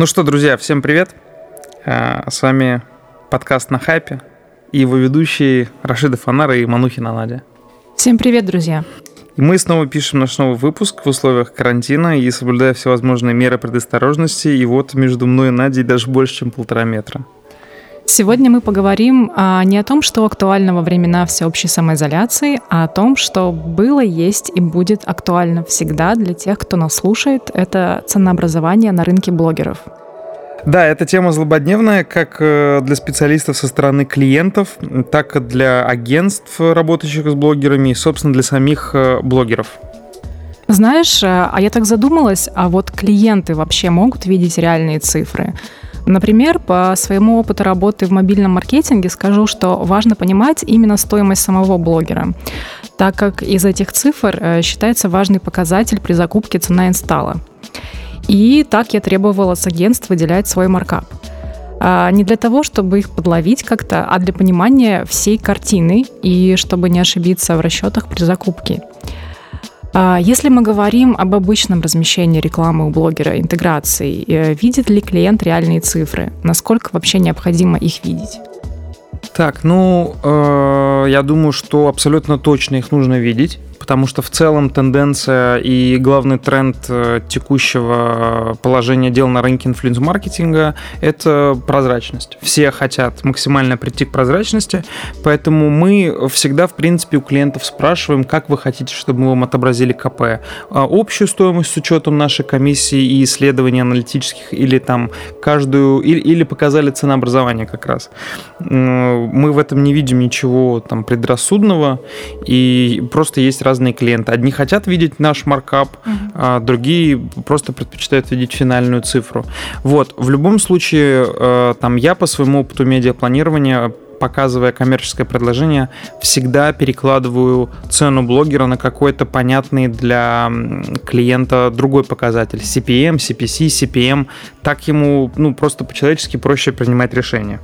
Ну что, друзья, всем привет. А, с вами подкаст «На хайпе» и его ведущие Рашида Фанара и Манухина Надя. Всем привет, друзья. И мы снова пишем наш новый выпуск в условиях карантина и соблюдая всевозможные меры предосторожности. И вот между мной и Надей даже больше, чем полтора метра. Сегодня мы поговорим а, не о том, что актуально во времена всеобщей самоизоляции, а о том, что было, есть и будет актуально всегда для тех, кто нас слушает. Это ценообразование на рынке блогеров. Да, эта тема злободневная как э, для специалистов со стороны клиентов, так и для агентств, работающих с блогерами, и, собственно, для самих э, блогеров. Знаешь, э, а я так задумалась, а вот клиенты вообще могут видеть реальные цифры? Например, по своему опыту работы в мобильном маркетинге скажу, что важно понимать именно стоимость самого блогера, так как из этих цифр э, считается важный показатель при закупке цена инсталла. И так я требовала с агентств выделять свой маркап. А не для того, чтобы их подловить как-то, а для понимания всей картины и чтобы не ошибиться в расчетах при закупке. А если мы говорим об обычном размещении рекламы у блогера, интеграции, э, видит ли клиент реальные цифры? Насколько вообще необходимо их видеть? Так, ну, э, я думаю, что абсолютно точно их нужно видеть потому что в целом тенденция и главный тренд э, текущего положения дел на рынке инфлюенс-маркетинга – это прозрачность. Все хотят максимально прийти к прозрачности, поэтому мы всегда, в принципе, у клиентов спрашиваем, как вы хотите, чтобы мы вам отобразили КП. А общую стоимость с учетом нашей комиссии и исследований аналитических или там каждую, или, или показали ценообразование как раз. Мы в этом не видим ничего там предрассудного, и просто есть разные клиенты. Одни хотят видеть наш маркап, угу. а другие просто предпочитают видеть финальную цифру. Вот, в любом случае, э, там я по своему опыту медиапланирования показывая коммерческое предложение, всегда перекладываю цену блогера на какой-то понятный для клиента другой показатель. CPM, CPC, CPM. Так ему ну, просто по-человечески проще принимать решения.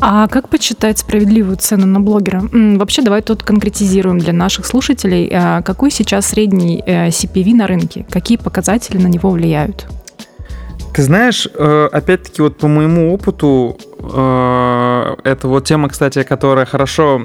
А как почитать справедливую цену на блогера? Вообще, давай тут конкретизируем для наших слушателей, а, какой сейчас средний э, CPV на рынке, какие показатели на него влияют? Ты знаешь, э, опять-таки, вот по моему опыту, э, это вот тема, кстати, которая хорошо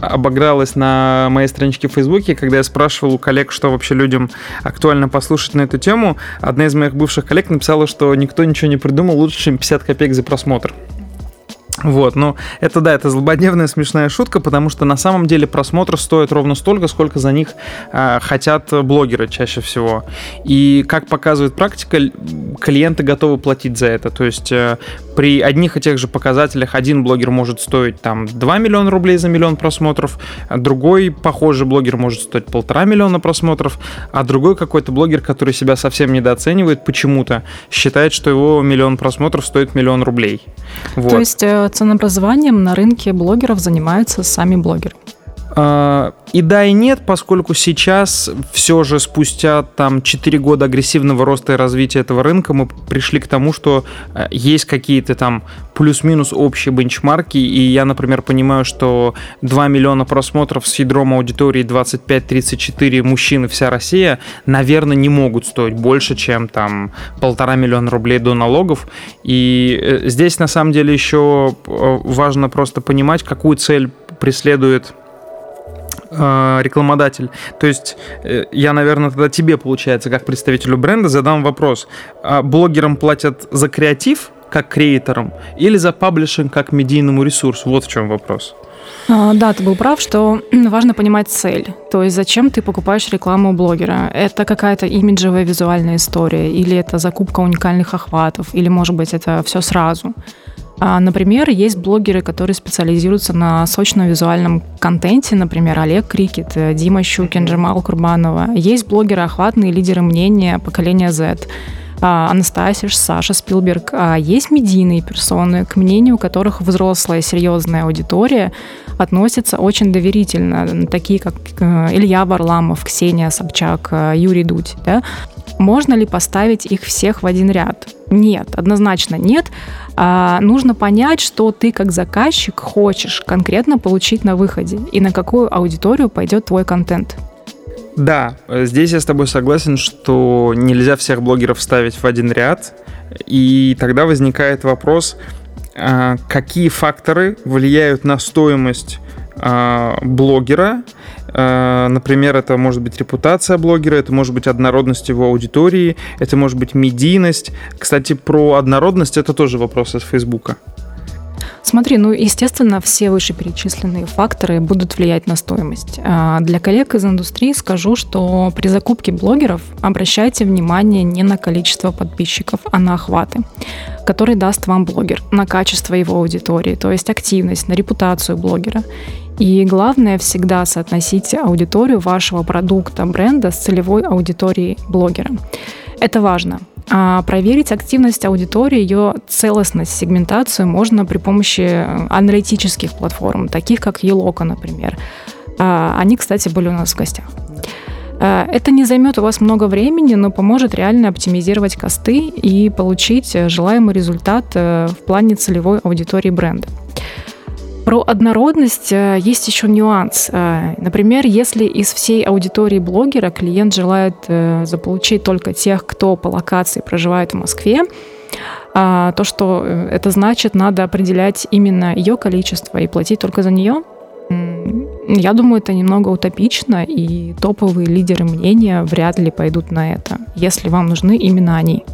обыгралась на моей страничке в Фейсбуке, когда я спрашивал у коллег, что вообще людям актуально послушать на эту тему. Одна из моих бывших коллег написала, что никто ничего не придумал лучше, чем 50 копеек за просмотр. Вот, ну, это да, это злободневная смешная шутка, потому что на самом деле просмотр стоит ровно столько, сколько за них э, хотят блогеры чаще всего. И как показывает практика, клиенты готовы платить за это. То есть э, при одних и тех же показателях один блогер может стоить там 2 миллиона рублей за миллион просмотров, а другой похожий блогер может стоить полтора миллиона просмотров, а другой какой-то блогер, который себя совсем недооценивает почему-то, считает, что его миллион просмотров стоит миллион рублей. Вот. То есть э, ценообразованием на рынке блогеров занимаются сами блогеры? А, и да, и нет, поскольку сейчас все же спустя там 4 года агрессивного роста и развития этого рынка мы пришли к тому, что э, есть какие-то там плюс-минус общие бенчмарки, и я, например, понимаю, что 2 миллиона просмотров с ядром аудитории 25-34 мужчин и вся Россия, наверное, не могут стоить больше, чем там полтора миллиона рублей до налогов. И э, здесь на самом деле еще э, важно просто понимать, какую цель преследует рекламодатель. То есть э, я, наверное, тогда тебе, получается, как представителю бренда, задам вопрос. А блогерам платят за креатив, как креаторам, или за паблишинг, как медийному ресурсу? Вот в чем вопрос. А, да, ты был прав, что важно понимать цель. То есть зачем ты покупаешь рекламу у блогера? Это какая-то имиджевая визуальная история, или это закупка уникальных охватов, или, может быть, это все сразу. А, например, есть блогеры, которые специализируются на сочном визуальном контенте, например, Олег Крикет, э, Дима Щукин, Джамал Курбанова. Есть блогеры охватные лидеры мнения поколения Z. А, Анастасия, Саша Спилберг. А есть медийные персоны, к мнению которых взрослая серьезная аудитория относится очень доверительно, такие как э, Илья Варламов, Ксения Собчак, э, Юрий Дудь. Да? Можно ли поставить их всех в один ряд? Нет, однозначно нет. А, нужно понять, что ты как заказчик хочешь конкретно получить на выходе и на какую аудиторию пойдет твой контент. Да, здесь я с тобой согласен, что нельзя всех блогеров ставить в один ряд. И тогда возникает вопрос, а, какие факторы влияют на стоимость а, блогера. А, например, это может быть репутация блогера, это может быть однородность его аудитории, это может быть медийность. Кстати, про однородность это тоже вопрос из Фейсбука. Смотри, ну, естественно, все вышеперечисленные факторы будут влиять на стоимость. А, для коллег из индустрии скажу, что при закупке блогеров обращайте внимание не на количество подписчиков, а на охваты, которые даст вам блогер, на качество его аудитории, то есть активность, на репутацию блогера. И главное всегда соотносить аудиторию вашего продукта, бренда с целевой аудиторией блогера. Это важно, проверить активность аудитории, ее целостность, сегментацию можно при помощи э, аналитических платформ, таких как Елока, например. А, они, кстати, были у нас в гостях. А, это не займет у вас много времени, но поможет реально оптимизировать косты и получить э, желаемый результат э, в плане целевой аудитории бренда. Про однородность э, есть еще нюанс. Э, например, если из всей аудитории блогера клиент желает э, заполучить только тех, кто по локации проживает в Москве, то, что это значит, надо определять именно ее количество и платить только за нее, я думаю, это немного утопично, и топовые лидеры мнения вряд ли пойдут на это, если вам нужны именно они.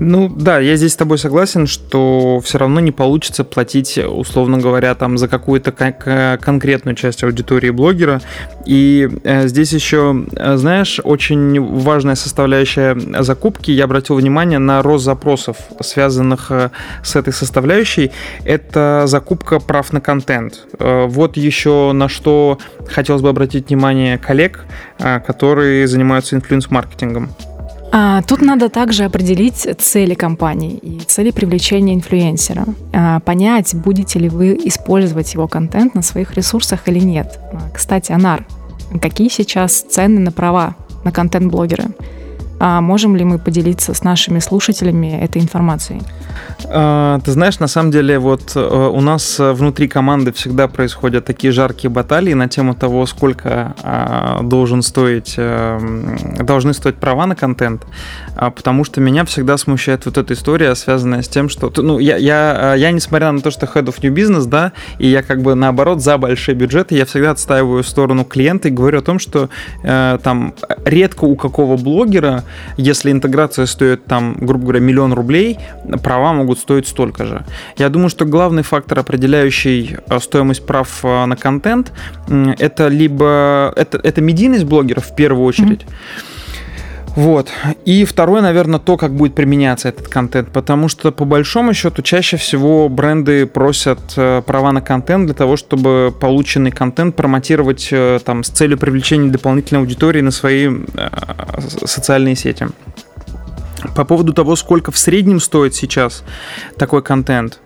Ну да, я здесь с тобой согласен, что все равно не получится платить, условно говоря, там за какую-то кон- конкретную часть аудитории блогера. И э, здесь еще, э, знаешь, очень важная составляющая закупки, я обратил внимание на рост запросов, связанных э, с этой составляющей, это закупка прав на контент. Э, вот еще на что хотелось бы обратить внимание коллег, которые занимаются инфлюенс-маркетингом. А, тут надо также определить цели компании и цели привлечения инфлюенсера. А, понять, будете ли вы использовать его контент на своих ресурсах или нет. А, кстати, Анар, какие сейчас цены на права на контент-блогера? А можем ли мы поделиться с нашими слушателями этой информацией? А, ты знаешь, на самом деле, вот э, у нас внутри команды всегда происходят такие жаркие баталии на тему того, сколько а, должен стоить, э, должны стоить права на контент, а, потому что меня всегда смущает вот эта история, связанная с тем, что, ну, я, я, я несмотря на то, что head of new business, да, и я как бы наоборот за большие бюджеты, я всегда отстаиваю сторону клиента и говорю о том, что э, там редко у какого блогера если интеграция стоит там, грубо говоря, миллион рублей, права могут стоить столько же. Я думаю, что главный фактор, определяющий э, стоимость прав э, на контент, это либо это, это медийность блогеров в первую очередь. Mm-hmm вот. И второе, наверное, то, как будет применяться этот контент, потому что по большому счету чаще всего бренды просят э, права на контент для того, чтобы полученный контент промотировать э, там с целью привлечения дополнительной аудитории на свои э, социальные сети. По поводу того, сколько в среднем стоит сейчас такой контент,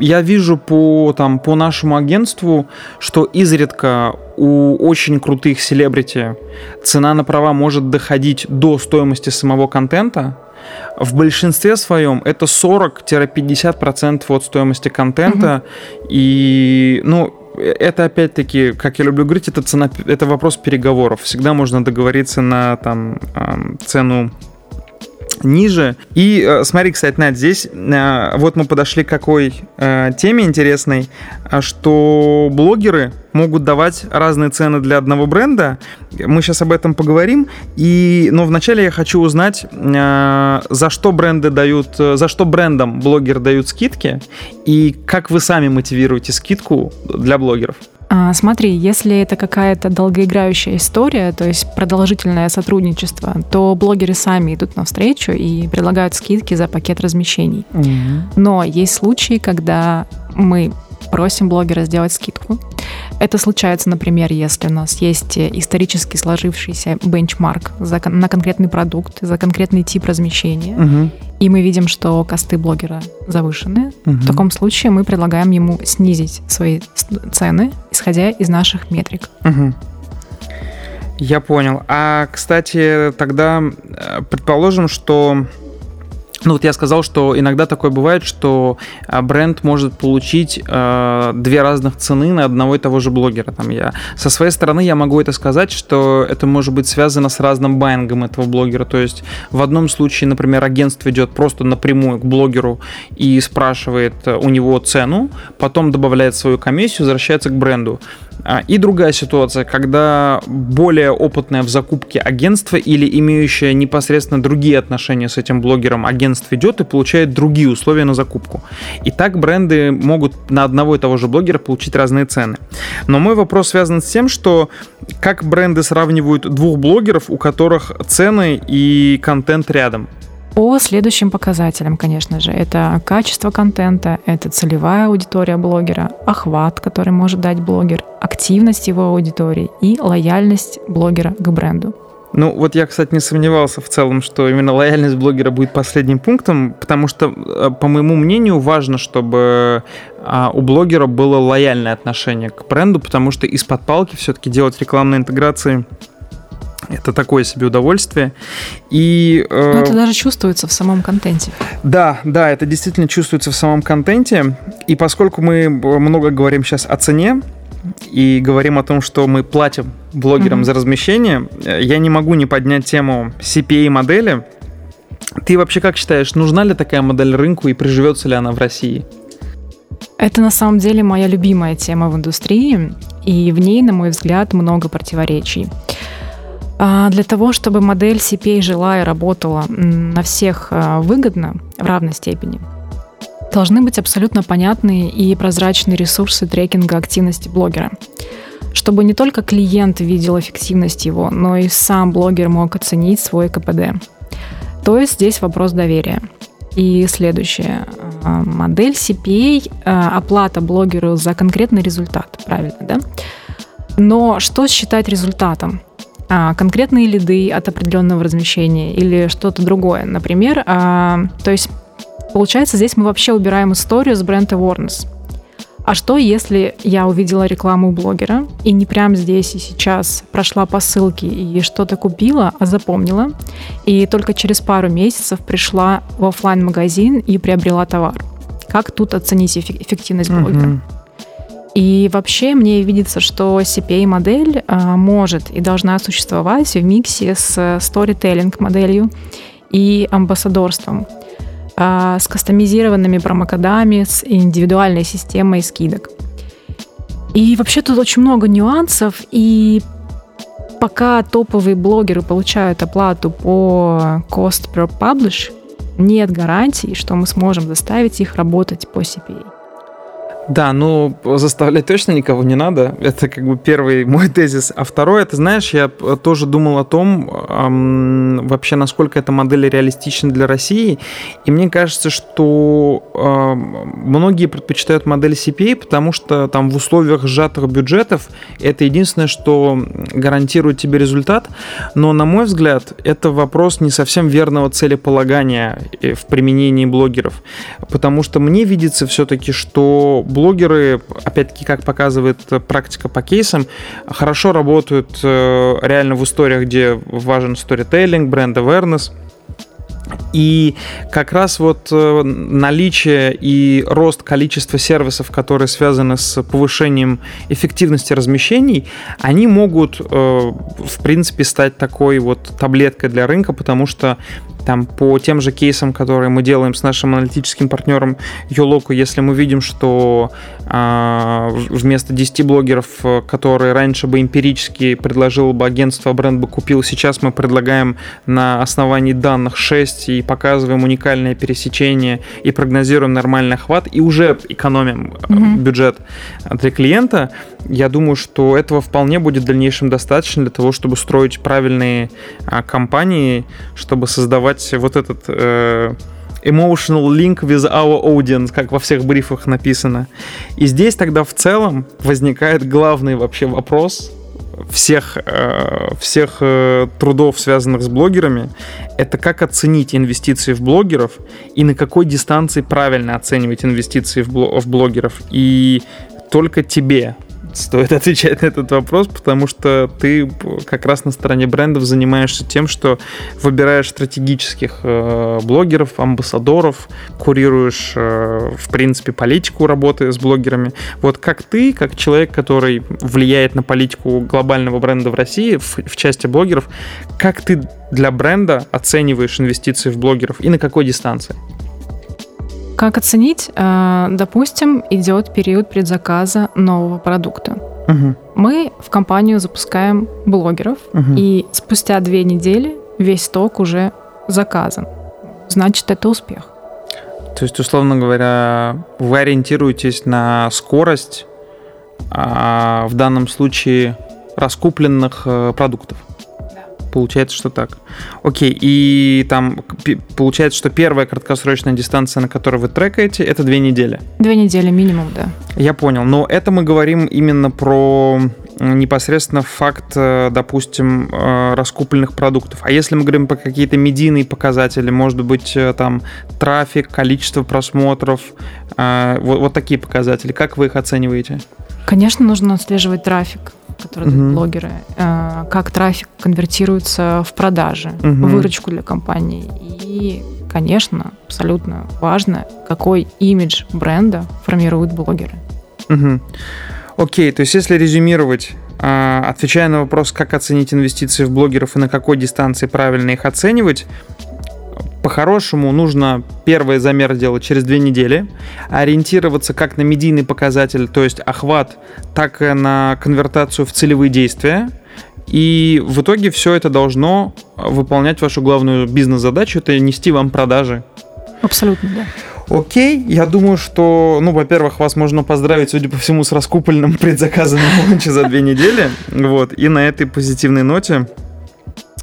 я вижу по, там, по нашему агентству, что изредка у очень крутых селебрити цена на права может доходить до стоимости самого контента. В большинстве своем это 40-50% от стоимости контента. Угу. И, ну, это опять-таки, как я люблю говорить, это цена, это вопрос переговоров. Всегда можно договориться на там цену ниже. И э, смотри, кстати, Надь, здесь э, вот мы подошли к какой э, теме интересной, что блогеры могут давать разные цены для одного бренда. Мы сейчас об этом поговорим. И, но вначале я хочу узнать, за что бренды дают, за что брендам блогеры дают скидки и как вы сами мотивируете скидку для блогеров. А, смотри, если это какая-то долгоиграющая история, то есть продолжительное сотрудничество, то блогеры сами идут навстречу и предлагают скидки за пакет размещений. Mm-hmm. Но есть случаи, когда мы просим блогера сделать скидку. Это случается, например, если у нас есть исторически сложившийся бенчмарк за, на конкретный продукт, за конкретный тип размещения, угу. и мы видим, что косты блогера завышены. Угу. В таком случае мы предлагаем ему снизить свои цены, исходя из наших метрик. Угу. Я понял. А, кстати, тогда э, предположим, что ну вот я сказал, что иногда такое бывает, что а, бренд может получить э, две разных цены на одного и того же блогера. Там я со своей стороны я могу это сказать, что это может быть связано с разным байингом этого блогера. То есть в одном случае, например, агентство идет просто напрямую к блогеру и спрашивает э, у него цену, потом добавляет свою комиссию, возвращается к бренду. А, и другая ситуация, когда более опытное в закупке агентство или имеющее непосредственно другие отношения с этим блогером агентство ведет и получает другие условия на закупку. И так бренды могут на одного и того же блогера получить разные цены. Но мой вопрос связан с тем, что как бренды сравнивают двух блогеров, у которых цены и контент рядом. По следующим показателям, конечно же, это качество контента, это целевая аудитория блогера, охват, который может дать блогер, активность его аудитории и лояльность блогера к бренду. Ну, вот я, кстати, не сомневался в целом, что именно лояльность блогера будет последним пунктом, потому что, э, по моему мнению, важно, чтобы а, у блогера было лояльное отношение к бренду, потому что из-под палки все-таки делать рекламные интеграции это такое себе удовольствие. И, э, Но это даже чувствуется в самом контенте. Да, да, это действительно чувствуется в самом контенте. И поскольку мы много говорим сейчас о цене, и говорим о том, что мы платим блогерам mm-hmm. за размещение, я не могу не поднять тему CPA-модели. Ты вообще как считаешь, нужна ли такая модель рынку и приживется ли она в России? Это на самом деле моя любимая тема в индустрии, и в ней, на мой взгляд, много противоречий. А, для того, чтобы модель CPA жила и работала на всех а, выгодно в равной степени, должны быть абсолютно понятные и прозрачные ресурсы трекинга активности блогера, чтобы не только клиент видел эффективность его, но и сам блогер мог оценить свой КПД. То есть здесь вопрос доверия. И следующее. А, модель CPA – оплата блогеру за конкретный результат, правильно, да? Но что считать результатом? А, конкретные лиды от определенного размещения или что-то другое. Например, а, то есть получается здесь мы вообще убираем историю с бренд awareness. А что, если я увидела рекламу у блогера и не прямо здесь и сейчас прошла по ссылке и что-то купила, а запомнила, и только через пару месяцев пришла в офлайн магазин и приобрела товар? Как тут оценить эффективность блогера? Uh-huh. И вообще мне видится, что CPA-модель а, может и должна существовать в миксе с сторителлинг-моделью и амбассадорством, а, с кастомизированными промокодами, с индивидуальной системой скидок. И вообще тут очень много нюансов, и пока топовые блогеры получают оплату по cost per publish, нет гарантии, что мы сможем заставить их работать по CPA. Да, ну заставлять точно никого не надо. Это как бы первый мой тезис. А второй, это знаешь, я тоже думал о том, эм, вообще насколько эта модель реалистична для России. И мне кажется, что эм, многие предпочитают модель CPA, потому что там в условиях сжатых бюджетов это единственное, что гарантирует тебе результат. Но, на мой взгляд, это вопрос не совсем верного целеполагания э, в применении блогеров. Потому что мне видится все-таки, что блогеры, опять-таки, как показывает практика по кейсам, хорошо работают э, реально в историях, где важен сторителлинг, бренд awareness. И как раз вот э, наличие и рост количества сервисов, которые связаны с повышением эффективности размещений, они могут, э, в принципе, стать такой вот таблеткой для рынка, потому что там по тем же кейсам, которые мы делаем с нашим аналитическим партнером Yoloco, если мы видим, что э, вместо 10 блогеров, которые раньше бы эмпирически предложил бы агентство, бренд бы купил, сейчас мы предлагаем на основании данных 6 и показываем уникальное пересечение и прогнозируем нормальный охват и уже экономим mm-hmm. бюджет для клиента, я думаю, что этого вполне будет в дальнейшем достаточно для того, чтобы строить правильные а, компании, чтобы создавать вот этот э, emotional link with our audience, как во всех брифах написано. И здесь тогда в целом возникает главный вообще вопрос всех, э, всех э, трудов, связанных с блогерами, это как оценить инвестиции в блогеров и на какой дистанции правильно оценивать инвестиции в блогеров. И только тебе стоит отвечать на этот вопрос, потому что ты как раз на стороне брендов занимаешься тем, что выбираешь стратегических э, блогеров, амбассадоров, курируешь, э, в принципе, политику работы с блогерами. Вот как ты, как человек, который влияет на политику глобального бренда в России в, в части блогеров, как ты для бренда оцениваешь инвестиции в блогеров и на какой дистанции? Как оценить? Э, допустим, идет период предзаказа нового продукта. Угу. Мы в компанию запускаем блогеров, угу. и спустя две недели весь сток уже заказан. Значит, это успех. То есть, условно говоря, вы ориентируетесь на скорость а в данном случае раскупленных э, продуктов. Получается, что так. Окей, и там получается, что первая краткосрочная дистанция, на которой вы трекаете, это две недели. Две недели минимум, да. Я понял. Но это мы говорим именно про непосредственно факт, э, допустим, э, раскупленных продуктов. А если мы говорим про какие-то медийные показатели, может быть, э, там трафик, количество просмотров, вот, вот такие показатели, как вы их оцениваете? Конечно, нужно отслеживать трафик которые угу. дают блогеры, э, как трафик конвертируется в продажи, угу. выручку для компании. И, конечно, абсолютно важно, какой имидж бренда формируют блогеры. Угу. Окей, то есть если резюмировать, э, отвечая на вопрос, как оценить инвестиции в блогеров и на какой дистанции правильно их оценивать, по-хорошему нужно первый замер делать через две недели, ориентироваться как на медийный показатель, то есть охват, так и на конвертацию в целевые действия. И в итоге все это должно выполнять вашу главную бизнес-задачу, это нести вам продажи. Абсолютно, да. Окей, я думаю, что, ну, во-первых, вас можно поздравить, судя по всему, с раскупленным предзаказанным ланче за две недели. Вот, и на этой позитивной ноте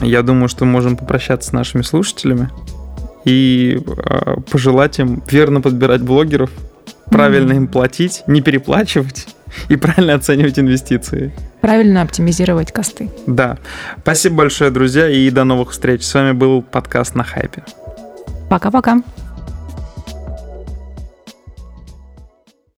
я думаю, что можем попрощаться с нашими слушателями и э, пожелать им верно подбирать блогеров, правильно mm-hmm. им платить, не переплачивать и правильно оценивать инвестиции. Правильно оптимизировать косты. Да. Спасибо большое, друзья, и до новых встреч. С вами был подкаст на хайпе. Пока-пока.